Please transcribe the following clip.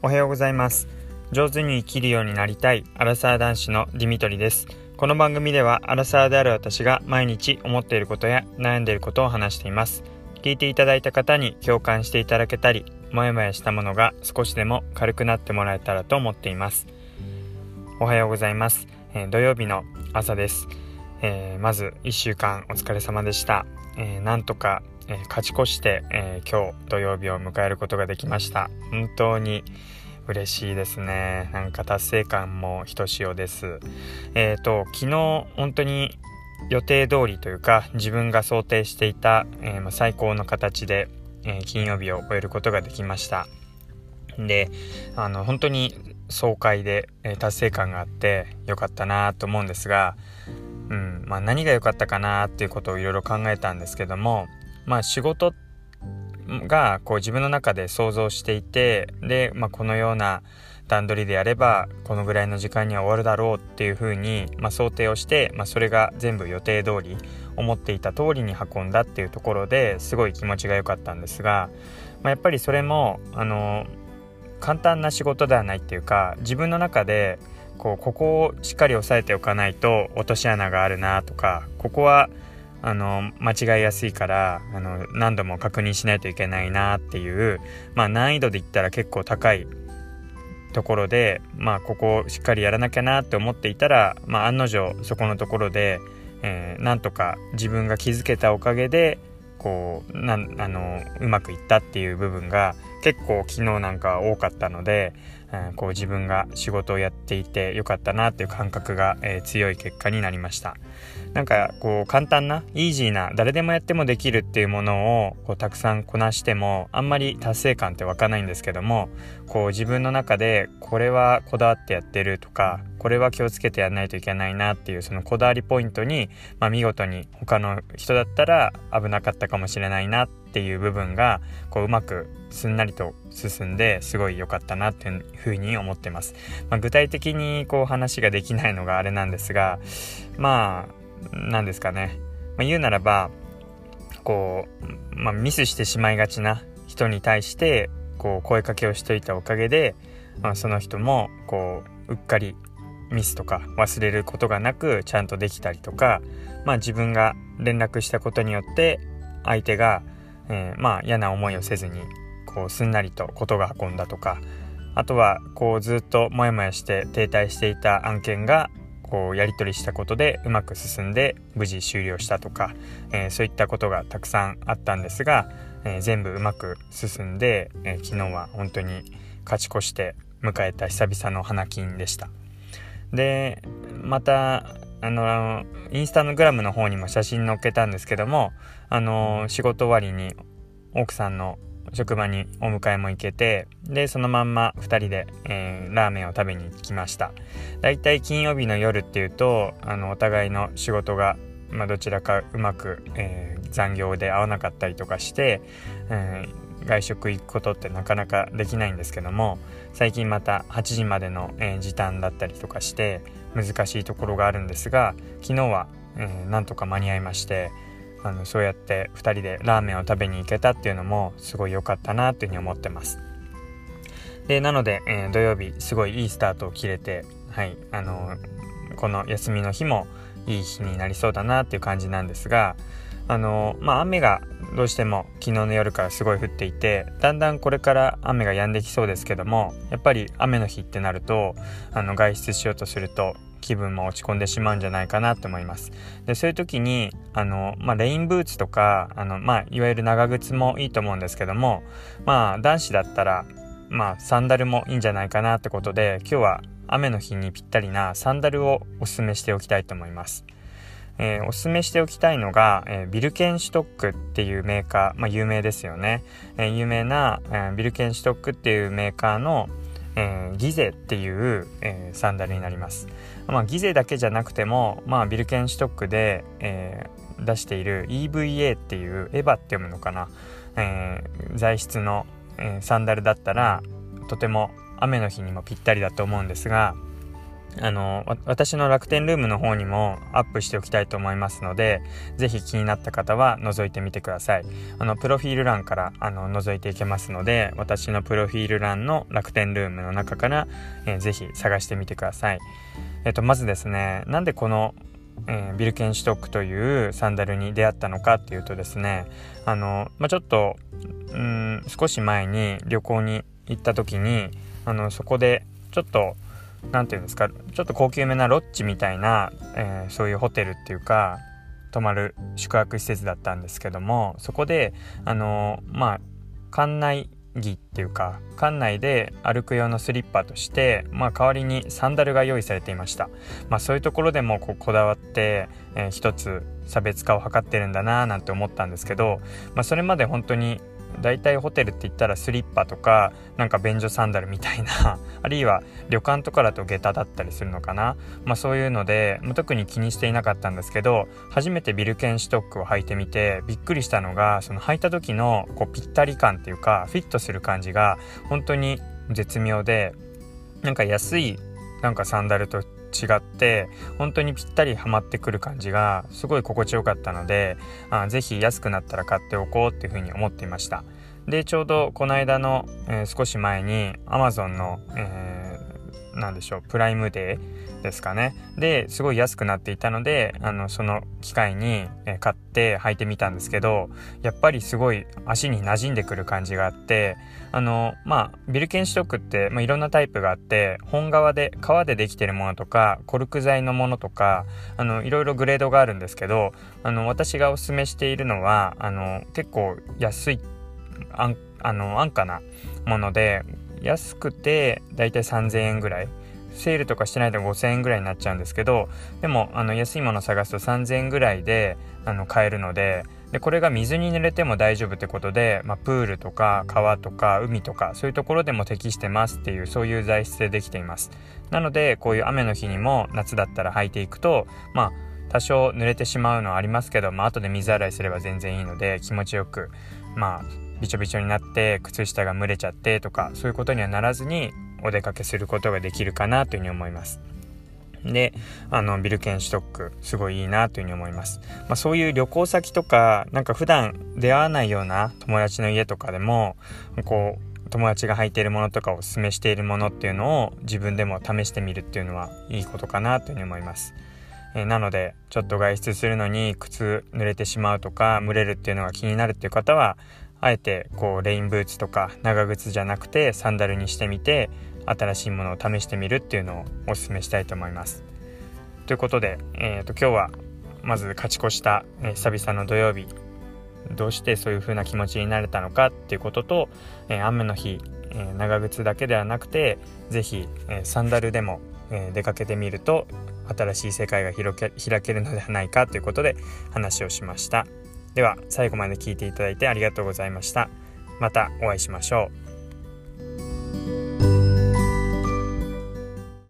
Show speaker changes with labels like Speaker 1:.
Speaker 1: おはようございます。上手に生きるようになりたいアラサー男子のディミトリです。この番組ではアラサーである私が毎日思っていることや悩んでいることを話しています。聞いていただいた方に共感していただけたりもやもやしたものが少しでも軽くなってもらえたらと思っています。おはようございます、えー、土曜日の朝です、えー、まず1週間お疲れ様でした、えー、なんとかえー、勝ち越して、えー、今日土曜日を迎えることができました。本当に嬉しいですね。なんか達成感もひとしおです。えっ、ー、と昨日本当に予定通りというか自分が想定していた、えー、最高の形で、え金曜日を終えることができました。であの本当に爽快で、え達成感があってよかったなと思うんですがうんまあ、何が良かったかなっていうことをいろいろ考えたんですけどもまあ仕事がこう自分の中で想像していてで、まあ、このような段取りでやればこのぐらいの時間には終わるだろうっていうふうに、まあ、想定をして、まあ、それが全部予定通り思っていた通りに運んだっていうところですごい気持ちが良かったんですが、まあ、やっぱりそれもあの簡単な仕事ではないっていうか自分の中でこうここをしっかり押さえておかないと落とし穴があるなとかここはあの間違いやすいからあの何度も確認しないといけないなっていう、まあ、難易度で言ったら結構高いところで、まあ、ここをしっかりやらなきゃなって思っていたら、まあ、案の定そこのところで、えー、なんとか自分が気づけたおかげでこうなんあのうまくいったっていう部分が結構昨日なんか多かったので、えー、こう自分が仕事をやっていてよかったなっていう感覚が、えー、強い結果になりました。なんかこう簡単なイージーな誰でもやってもできるっていうものをこうたくさんこなしてもあんまり達成感って湧かないんですけどもこう自分の中でこれはこだわってやってるとかこれは気をつけてやらないといけないなっていうそのこだわりポイントに、まあ、見事に他の人だったら危なかったかもしれないなってていう部分がこううまくすんなりと進んですごい良かったなっていうふうに思ってます。まあ、具体的にこう話ができないのがあれなんですがまあ何ですかね、まあ、言うならばこう、まあ、ミスしてしまいがちな人に対してこう声かけをしといたおかげで、まあ、その人もこううっかりミスとか忘れることがなくちゃんとできたりとか、まあ、自分が連絡したことによって相手が、えー、まあ嫌な思いをせずにこうすんなりと事が運んだとかあとはこうずっとモヤモヤして停滞していた案件がこうやり取りしたことでうまく進んで無事終了したとか、えー、そういったことがたくさんあったんですが、えー、全部うまく進んで、えー、昨日は本当に勝ち越して迎えた久々の花金でした。でまたあのインスタグラムの方にも写真載っけたんですけどもあの仕事終わりに奥さんの職場にお迎えも行けてでそのまんま2人で、えー、ラーメンを食べに行きました。だいたい金曜日の夜っていうとあのお互いの仕事が、まあ、どちらかうまく、えー、残業で合わなかったりとかして、えー、外食行くことってなかなかできないんですけども最近また8時までの、え、時短だったりとかして難しいところがあるんですが昨日は、えー、なんとか間に合いましてあのそうやって2人でラーメンを食べに行けたっていうのもすごい良かったなというふうに思ってます。でなので、えー、土曜日すごいいいスタートを切れてはいあのー、この休みの日もいい日になりそうだなっていう感じなんですがあのまあ雨がどうしても昨日の夜からすごい降っていてだんだんこれから雨が止んできそうですけどもやっぱり雨の日ってなるとあの外出しようとすると気分も落ち込んでしまうんじゃないかなと思います。でそういう時にあの、まあ、レインブーツとかあの、まあ、いわゆる長靴もいいと思うんですけどもまあ男子だったら、まあ、サンダルもいいんじゃないかなってことで今日は雨の日にぴったりなサンダルをおすすめしておきたいと思います。えー、おすすめしておきたいのが、えー、ビルケンシュトックっていうメーカー、まあ、有名ですよね、えー、有名な、えビルケンシュトックっていうメーカーの、えギゼっていう、えサンダルになります、まあ、ギゼだけじゃなくても、まあ、ビルケンシュトックで、え出している EVA っていうエヴァって読むのかな、え材質の、えサンダルだったらとても雨の日にもぴったりだと思うんですがあの私の楽天ルームの方にもアップしておきたいと思いますので是非気になった方は覗いてみてください。あのプロフィール欄からあの覗いていけますので私のプロフィール欄の楽天ルームの中から、えー、ぜひ探してみてください。えっ、とまずですねなんでこのえー、ビルケンシュトックというサンダルに出会ったのかっていうとですねあの、まあ、ちょっとうん少し前に旅行に行った時にあのそこでちょっと何て言うんですかちょっと高級めなロッジみたいな、えー、そういうホテルっていうか泊まる宿泊施設だったんですけどもそこであのまあ館内着っていうか館内で歩く用のスリッパとして、まあ、代わりにサンダルが用意されていました、まあ、そういうところでもこうこだわって、えー、一つ差別化を図ってるんだなーなんて思ったんですけど、まあ、それまで本当に大体ホテルって言ったらスリッパとかなんか便所サンダルみたいな あるいは旅館とかだと下駄だったりするのかな、まあ、そういうので、まあ、特に気にしていなかったんですけど初めてビルケンシュトックを履いてみてびっくりしたのがその履いた時のこうぴったり感っていうかフィットする感じが本当に絶妙でなんか安いなんかサンダルと違って本当にぴったりはまってくる感じがすごい心地よかったのであぜひ安くなったら買っておこうっていうふうに思っていました。でちょうどこの間の、えー、少し前にアマゾンの、えー、何でしょうプライムデーですかね。ですごい安くなっていたのであのその機会に買って履いてみたんですけどやっぱりすごい足に馴染んでくる感じがあってあのまあビルケンシュトックって、まあ、いろんなタイプがあって本革で革でできてるものとかコルク材のものとかあのいろいろグレードがあるんですけどあの私がおすすめしているのはあの結構安い安あの安価なもので安くてだいたい3000円ぐらいセールとかしてないと5000円ぐらいになっちゃうんですけどでもあの安いもの探すと3000円ぐらいであの買えるのででこれが水に濡れても大丈夫ってことで、まあ、プールとか川とか海とかそういうところでも適してますっていうそういう材質でできています。なのでこういう雨の日にも夏だったら履いていくとまあ多少濡れてしまうのはありますけど、まあ後で水洗いすれば全然いいので気持ちよくまあびちょびちょになって靴下が蒸れちゃってとかそういうことにはならずにお出かけすることができるかなというふうに思います。で、あの、ビルケンシュトック、すごいいいなというふうに思います。まあ、そういう旅行先とか、なんか普段出会わないような友達の家とかでも、こう、友達が履いているものとかおすすめしているものっていうのを自分でも試してみるっていうのはいいことかなというふうに思います。えー、なので、ちょっと外出するのに靴濡れてしまうとか、蒸れるっていうのが気になるっていう方は、あえてこうレインブーツとか長靴じゃなくてサンダルにしてみて新しいものを試してみるっていうのをおすすめしたいと思います。ということで、えーと、今日はまず勝ち越した、えー、久々の土曜日。どうしてそういう風な気持ちになれたのかっていうことと、えー、雨の日、えー、長靴だけではなくて是非、えサンダルでも、え出かけてみると新しい世界が開けるのではないかということで話をしました。では最後まで聞いていただいてありがとうございました。またお会いしましょう。